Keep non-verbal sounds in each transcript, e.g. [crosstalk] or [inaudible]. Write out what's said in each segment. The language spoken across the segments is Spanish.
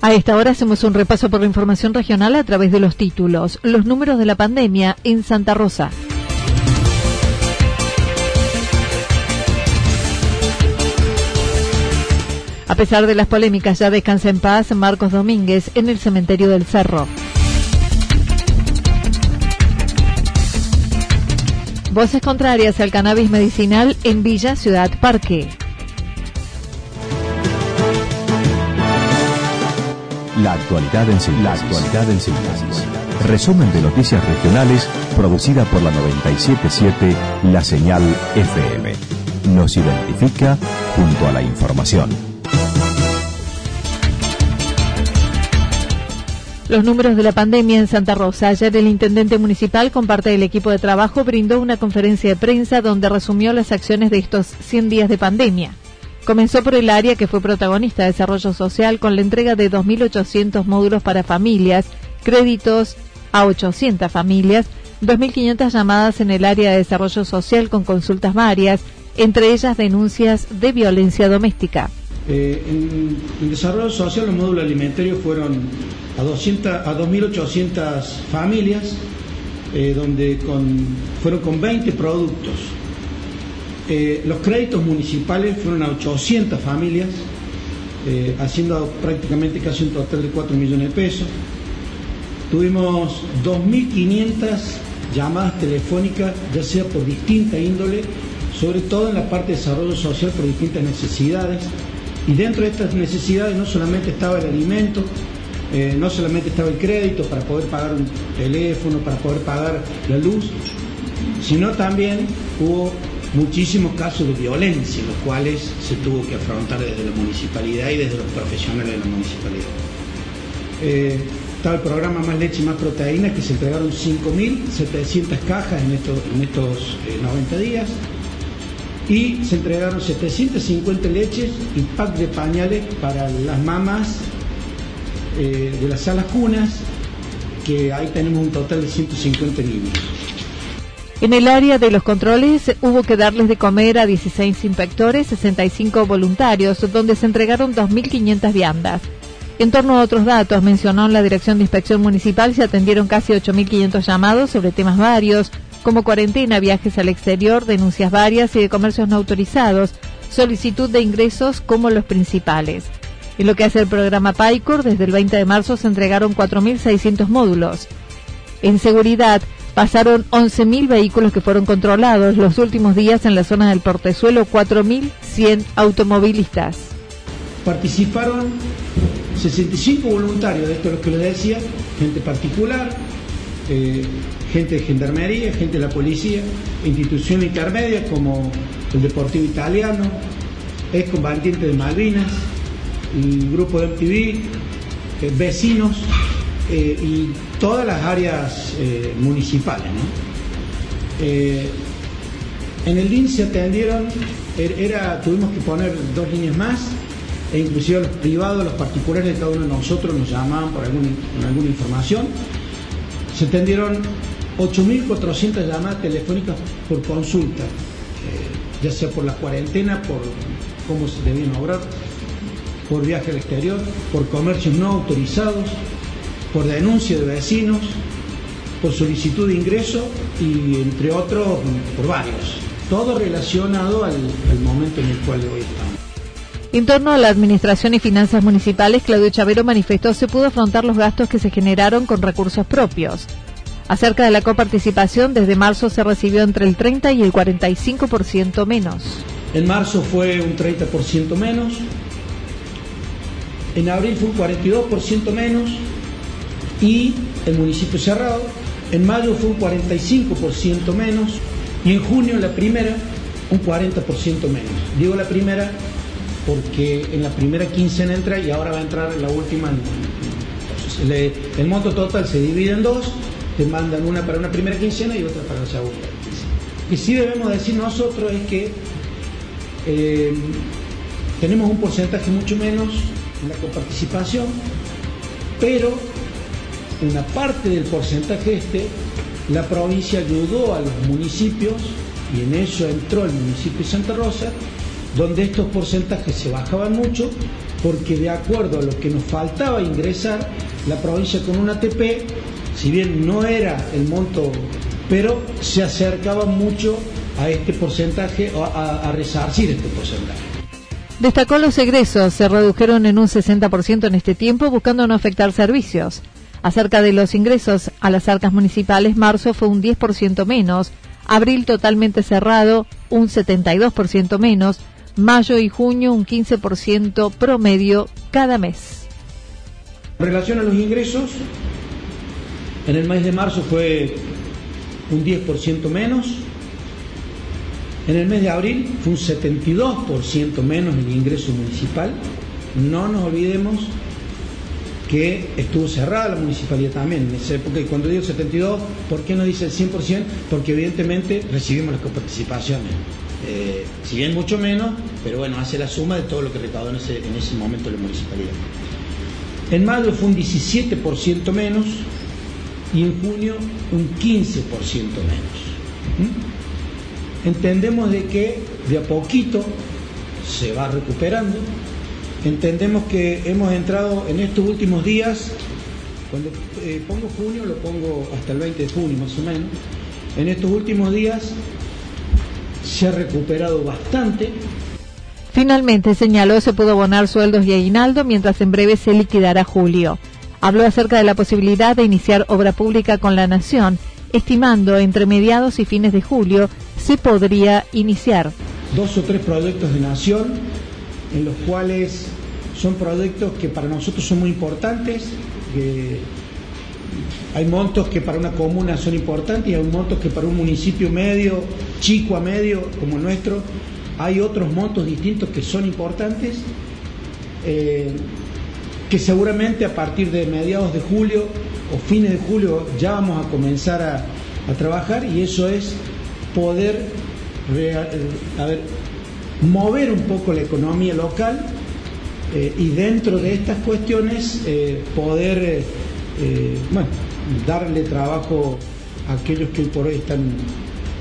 A esta hora hacemos un repaso por la información regional a través de los títulos. Los números de la pandemia en Santa Rosa. A pesar de las polémicas, ya descansa en paz Marcos Domínguez en el cementerio del Cerro. Voces contrarias al cannabis medicinal en Villa Ciudad Parque. La actualidad en síntesis. Resumen de noticias regionales producida por la 977 La Señal FM. Nos identifica junto a la información. Los números de la pandemia en Santa Rosa. Ayer el intendente municipal con parte del equipo de trabajo brindó una conferencia de prensa donde resumió las acciones de estos 100 días de pandemia. Comenzó por el área que fue protagonista de desarrollo social con la entrega de 2.800 módulos para familias, créditos a 800 familias, 2.500 llamadas en el área de desarrollo social con consultas varias, entre ellas denuncias de violencia doméstica. Eh, en, desarrollo social los módulos alimentarios fueron a, 200, a 2.800 familias, eh, donde fueron con 20 productos. Eh, los créditos municipales fueron a 800 familias, eh, haciendo prácticamente casi un total de 4 millones de pesos. Tuvimos 2.500 llamadas telefónicas, ya sea por distinta índole, sobre todo en la parte de desarrollo social por distintas necesidades. Y dentro de estas necesidades no solamente estaba el alimento, eh, no solamente estaba el crédito para poder pagar un teléfono, para poder pagar la luz, sino también hubo muchísimos casos de violencia, los cuales se tuvo que afrontar desde la municipalidad y desde los profesionales de la municipalidad. Eh, estaba el programa Más Leche y Más Proteínas, que se entregaron 5.700 cajas en estos, en estos eh, 90 días, y se entregaron 750 leches y pack de pañales para las mamás eh, de las salas cunas, que ahí tenemos un total de 150 niños. En el área de los controles hubo que darles de comer a 16 inspectores, 65 voluntarios, donde se entregaron 2.500 viandas. En torno a otros datos, mencionó en la Dirección de Inspección Municipal, se atendieron casi 8.500 llamados sobre temas varios, como cuarentena, viajes al exterior, denuncias varias y de comercios no autorizados, solicitud de ingresos como los principales. En lo que hace el programa PAICOR, desde el 20 de marzo se entregaron 4.600 módulos. En seguridad, pasaron 11.000 vehículos que fueron controlados los últimos días en la zona del Portezuelo, 4.100 automovilistas. Participaron 65 voluntarios, de esto es lo que les decía, gente particular, eh, gente de gendarmería, gente de la policía, instituciones intermedias como el Deportivo Italiano, excombatiente de Malvinas, el grupo de MTV, eh, vecinos eh, y todas las áreas eh, municipales. ¿no? en el DIN se atendieron, er, era, tuvimos que poner dos líneas más, e inclusive los privados, los particulares de cada uno de nosotros nos llamaban por alguna, con alguna información. Se atendieron 8.400 llamadas telefónicas por consulta, eh, ya sea por la cuarentena, por cómo se debían obrar, por viaje al exterior, por comercios no autorizados, por denuncia de vecinos por solicitud de ingreso y entre otros por varios. Todo relacionado al, momento en el cual hoy estamos. En torno a la Administración y Finanzas Municipales, Claudio Chavero manifestó se pudo afrontar los gastos que se generaron con recursos propios. Acerca de la coparticipación, desde marzo se recibió entre el 30 y el 45% menos. En marzo fue un 30% menos, en abril fue un 42% menos y el municipio cerrado, en mayo fue un 45% menos y en junio la primera un 40% menos. Digo la primera porque en la primera quincena entra y ahora va a entrar la última. el monto total se divide en dos te mandan una para una primera quincena y otra para la segunda quincena. Y sí debemos decir nosotros es que eh, tenemos un porcentaje mucho menos en la coparticipación, pero una parte del porcentaje este, la provincia ayudó a los municipios, y en eso entró el municipio de Santa Rosa, donde estos porcentajes se bajaban mucho, porque de acuerdo a lo que nos faltaba ingresar, la provincia con un ATP si bien no era el monto, pero se acercaba mucho a este porcentaje, a, a resarcir este porcentaje. Destacó los egresos se redujeron en un 60% en este tiempo, buscando no afectar servicios. Acerca de los ingresos a las arcas municipales, marzo fue un 10% menos, abril totalmente cerrado, un 72% menos, mayo y junio un 15% promedio cada mes. En relación a los ingresos, en el mes de marzo fue un 10% menos. En el mes de abril fue un 72% menos el ingreso municipal. No nos olvidemos que estuvo cerrada la municipalidad también en esa época. Y cuando digo 72, ¿por qué no dice el 100%? Porque evidentemente recibimos las coparticipaciones. Eh, si bien mucho menos, pero bueno, hace la suma de todo lo que recaudó en ese, en ese momento la municipalidad. En mayo fue un 17% menos, y en junio un 15% menos. ¿Mm? Entendemos de que de a poquito se va recuperando, entendemos que hemos entrado en estos últimos días, cuando eh, pongo junio lo pongo hasta el 20 de junio más o menos, en estos últimos días se ha recuperado bastante. Finalmente señaló se pudo abonar sueldos y aguinaldo mientras en breve se liquidará julio. Habló acerca de la posibilidad de iniciar obra pública con la Nación, estimando entre mediados y fines de julio se podría iniciar. Dos o tres proyectos de Nación, en los cuales son proyectos que para nosotros son muy importantes. hay montos que para una comuna son importantes y hay montos que para un municipio medio, chico a medio como el nuestro, hay otros montos distintos que son importantes. Eh, que seguramente a partir de mediados de julio o fines de julio ya vamos a comenzar a, trabajar y eso es poder mover un poco la economía local eh, y dentro de estas cuestiones eh, poder eh, darle trabajo a aquellos que por hoy están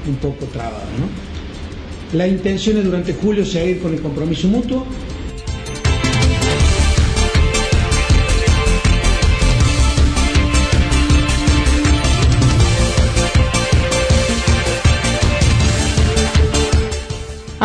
un poco trabados. La intención es durante julio seguir con el compromiso mutuo,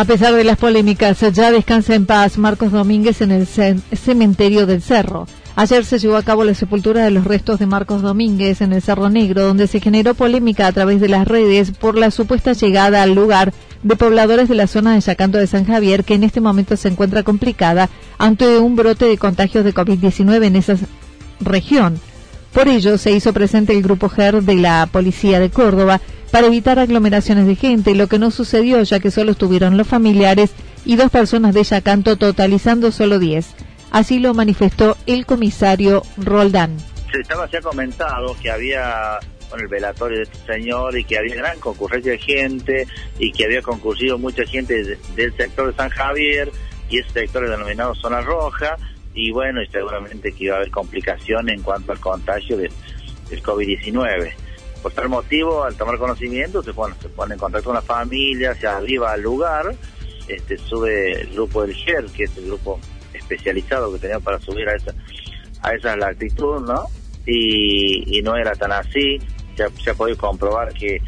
A pesar de las polémicas, ya descansa en paz Marcos Domínguez en el cementerio del Cerro. Ayer se llevó a cabo la sepultura de los restos de Marcos Domínguez en el Cerro Negro, donde se generó polémica a través de las redes por la supuesta llegada al lugar de pobladores de la zona de Yacanto de San Javier, que en este momento se encuentra complicada ante un brote de contagios de COVID-19 en esa región. Por ello, se hizo presente el grupo GER de la Policía de Córdoba, para evitar aglomeraciones de gente, lo que no sucedió ya que solo estuvieron los familiares y dos personas de Yacanto, totalizando solo 10. Así lo manifestó el comisario Roldán. Se estaba ya comentado que había con el velatorio de este señor y que había gran concurrencia de gente y que había concurrido mucha gente del sector de San Javier y ese sector denominado zona roja y bueno, y seguramente que iba a haber complicaciones en cuanto al contagio del COVID-19. Por tal motivo, al tomar conocimiento, se pone, se pone en contacto con la familia, se arriba al lugar, este, sube el grupo del GER, que es el grupo especializado que tenía para subir a esa, a esa latitud, ¿no? Y, no era tan así. se ha, podido comprobar que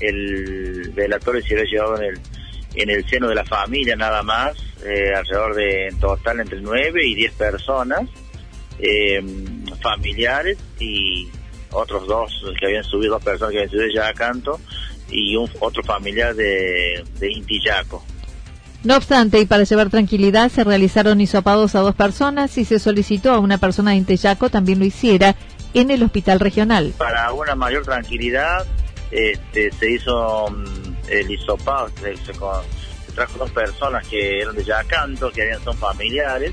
el velatorio se había llevado en el, en el seno de la familia nada más, eh, alrededor de en total entre 9 y 10 personas, eh, familiares y otros dos que habían subido, dos personas que habían subido ya a canto y un, otro familiar de, de Intillaco. No obstante, y para llevar tranquilidad, se realizaron hisopados a dos personas y se solicitó a una persona de Intillaco también lo hiciera en el hospital regional. Para una mayor tranquilidad, este, se hizo mm, el hisopado, se, se, trajo dos personas que eran de Yacanto, que habían, son familiares,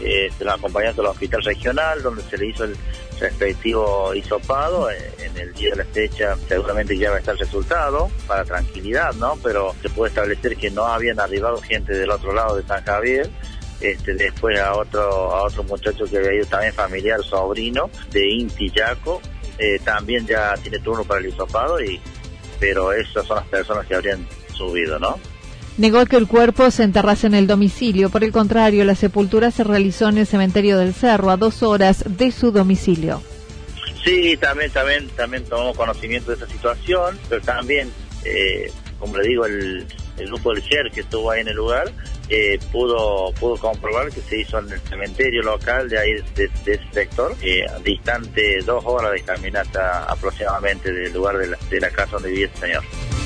eh, se lo acompañaron al hospital regional, donde se le hizo el respectivo hisopado. Eh, en el día de la fecha seguramente ya va a estar el resultado, para tranquilidad, ¿no? Pero se puede establecer que no habían arribado gente del otro lado de San Javier. Este, después a otro a otro muchacho que había ido también familiar, sobrino de Inti Yaco, eh, también ya tiene turno para el hisopado, y, pero esas son las personas que habrían subido, ¿no? Negó que el cuerpo se enterrase en el domicilio. Por el contrario, la sepultura se realizó en el cementerio del Cerro, a dos horas de su domicilio. Sí, también, también, también tomamos conocimiento de esa situación, pero también, eh, como le digo, el, grupo del GER que estuvo ahí en el lugar eh, pudo pudo comprobar que se hizo en el cementerio local de ahí de, ese sector, eh, distante dos horas de caminata aproximadamente del lugar de la, de la casa donde vivía el señor.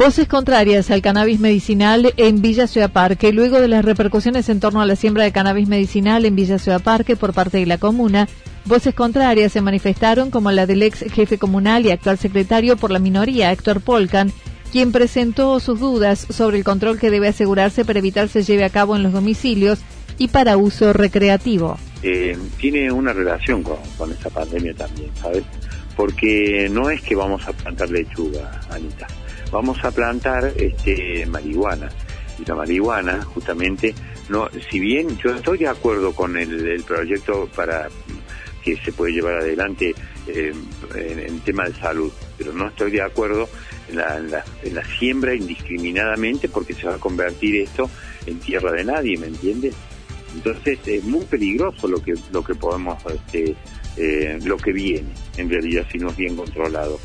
Voces contrarias al cannabis medicinal en Villa Ciudad Parque. Luego de las repercusiones en torno a la siembra de cannabis medicinal en Villa Ciudad Parque por parte de la comuna, voces contrarias se manifestaron como la del ex jefe comunal y actual secretario por la minoría, Héctor Polcan, quien presentó sus dudas sobre el control que debe asegurarse para evitar se lleve a cabo en los domicilios y para uso recreativo. Eh, tiene una relación con, con esta pandemia también, ¿sabes? Porque no es que vamos a plantar lechuga, Anita vamos a plantar este, marihuana. Y la marihuana, justamente, no, si bien yo estoy de acuerdo con el, proyecto para que se puede llevar adelante eh, en, tema de salud, pero no estoy de acuerdo en la, en, la, siembra indiscriminadamente porque se va a convertir esto en tierra de nadie, ¿me entiendes? Entonces es muy peligroso lo que lo que podemos este, eh, lo que viene en realidad si no es bien controlado.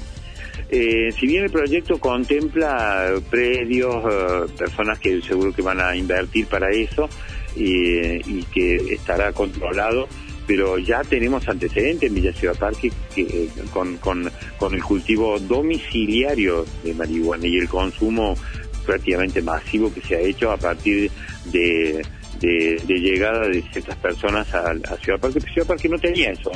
Eh, si bien el proyecto contempla predios, eh, personas que seguro que van a invertir para eso y, que estará controlado, pero ya tenemos antecedentes en Villa Ciudad Parque que, con, con, el cultivo domiciliario de marihuana y el consumo prácticamente masivo que se ha hecho a partir de, llegada de ciertas personas a, a Ciudad Parque. Ciudad Parque no tenía eso.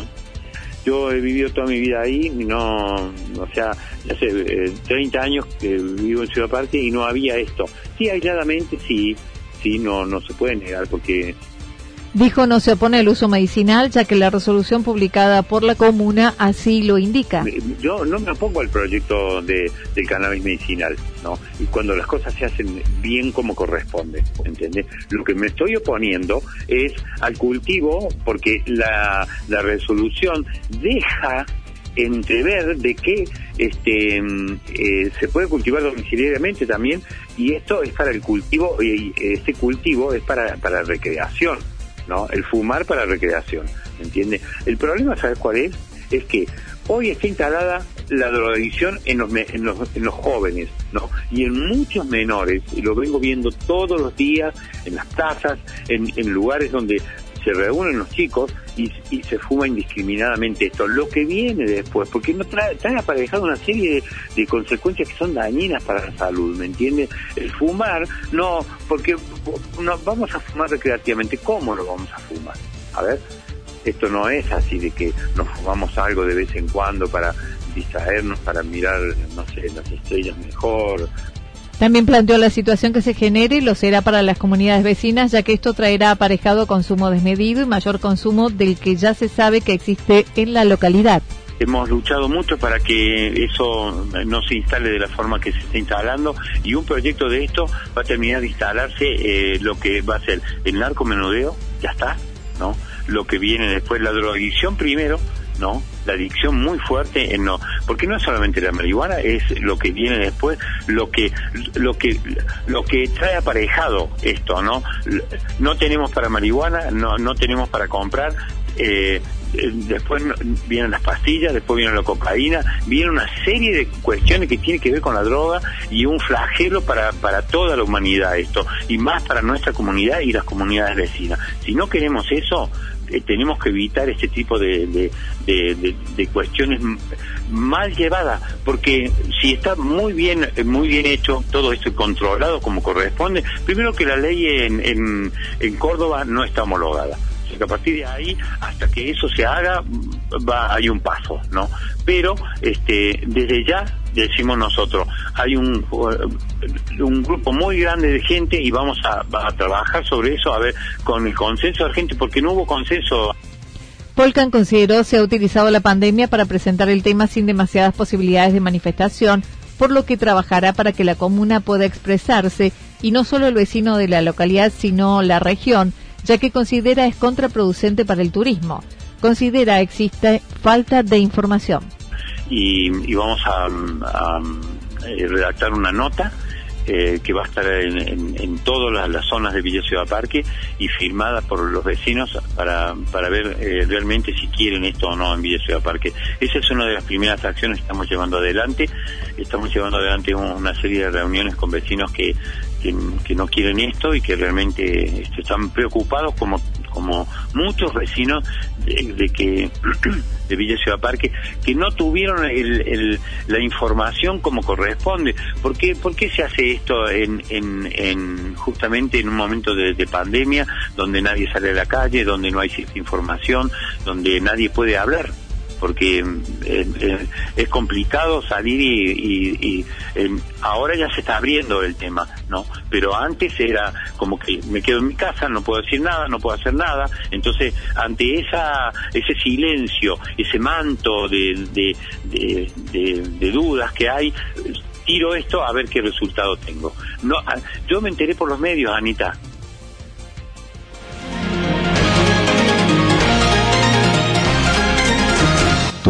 Yo he vivido toda mi vida ahí, no, o sea, hace 30 eh, años que vivo en Ciudad Parque y no había esto. Sí, aisladamente sí, sí, no, no se puede negar porque Dijo no se opone al uso medicinal, ya que la resolución publicada por la comuna así lo indica. Yo no me opongo al proyecto de, del cannabis medicinal, ¿no? Y cuando las cosas se hacen bien como corresponde, ¿entendés? Lo que me estoy oponiendo es al cultivo, porque la, la resolución deja entrever de que este mm, eh, se puede cultivar domiciliariamente también y esto es para el cultivo y este cultivo es para para recreación ¿no? El fumar para recreación, ¿me entiende? El problema, ¿sabes cuál es? Es que hoy está instalada la drogadicción en los, en los, en los jóvenes, ¿no? Y en muchos menores, y lo vengo viendo todos los días en las en, en lugares donde se reúnen los chicos y, se fuma indiscriminadamente esto. Lo que viene después, porque no trae, trae aparejado una serie de, consecuencias que son dañinas para la salud, ¿me entiendes? El fumar, no, porque no, vamos a fumar recreativamente. ¿Cómo lo vamos a fumar? A ver, esto no es así de que nos fumamos algo de vez en cuando para distraernos, para mirar, no sé, las estrellas mejor, también planteó la situación que se genere y lo será para las comunidades vecinas, ya que esto traerá aparejado consumo desmedido y mayor consumo del que ya se sabe que existe en la localidad. Hemos luchado mucho para que eso no se instale de la forma que se está instalando y un proyecto de esto va a terminar de instalarse eh, lo que va a ser el narcomenudeo, ya está, ¿no? Lo que viene después, la drogadicción primero, ¿no? La adicción muy fuerte en no, porque no es solamente la marihuana, es lo que viene después, lo que lo que lo que trae aparejado esto, ¿no? No tenemos para marihuana, no no tenemos para comprar eh, después vienen las pastillas, después viene la cocaína, viene una serie de cuestiones que tienen que ver con la droga y un flagelo para, para toda la humanidad esto, y más para nuestra comunidad y las comunidades vecinas. Si no queremos eso, eh, tenemos que evitar este tipo de, de, de, cuestiones mal llevadas, porque si está muy bien, muy bien hecho, todo esto controlado como corresponde, primero que la ley en, en, en Córdoba no está homologada a partir de ahí, hasta que eso se haga, va, hay un paso, ¿no? Pero este, desde ya decimos nosotros, hay un, un grupo muy grande de gente y vamos a, a trabajar sobre eso, a ver, con el consenso de la gente, porque no hubo consenso. Polkan consideró se ha utilizado la pandemia para presentar el tema sin demasiadas posibilidades de manifestación, por lo que trabajará para que la comuna pueda expresarse y no solo el vecino de la localidad, sino la región, ya que considera es contraproducente para el turismo. Considera existe falta de información. Y, vamos a, eh, redactar una nota eh, que va a estar en, todas las, zonas de Villa Ciudad Parque y firmada por los vecinos para, para ver eh, realmente si quieren esto o no en Villa Ciudad Parque. Esa es una de las primeras acciones que estamos llevando adelante. Estamos llevando adelante una serie de reuniones con vecinos que que, no quieren esto y que realmente este, están preocupados como como muchos vecinos de, que [clears throat] de Villa Ciudad Parque que no tuvieron el, la información como corresponde. ¿Por qué, ¿Por qué se hace esto en, en, justamente en un momento de, de, pandemia donde nadie sale a la calle, donde no hay cierta información, donde nadie puede hablar? Porque eh, eh, es complicado salir y, ahora ya se está abriendo el tema, ¿no? Pero antes era como que me quedo en mi casa, no puedo decir nada, no puedo hacer nada, entonces ante esa ese silencio, ese manto de, de, dudas que hay, tiro esto a ver qué resultado tengo. No, yo me enteré por los medios, Anita,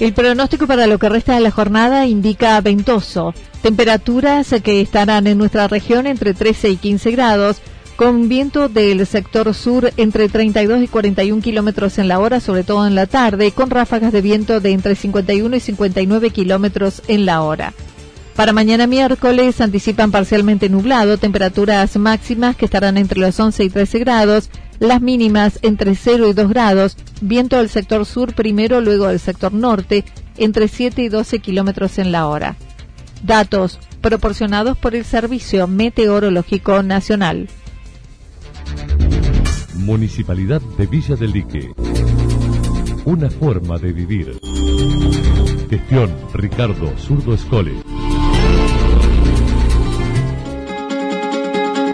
El pronóstico para lo que resta de la jornada indica ventoso, temperaturas que estarán en nuestra región entre 13 y 15 grados, con viento del sector sur entre 32 y 41 kilómetros en la hora, sobre todo en la tarde, con ráfagas de viento de entre 51 y 59 kilómetros en la hora. Para mañana miércoles anticipan parcialmente nublado, temperaturas máximas que estarán entre los 11 y 13 grados, las mínimas entre 0 y 2 grados, viento del sector sur primero, luego del sector norte, entre 7 y 12 kilómetros en la hora. Datos proporcionados por el Servicio Meteorológico Nacional. Municipalidad de Villa del Lique. Una forma de vivir. Gestión Ricardo Zurdo Escole.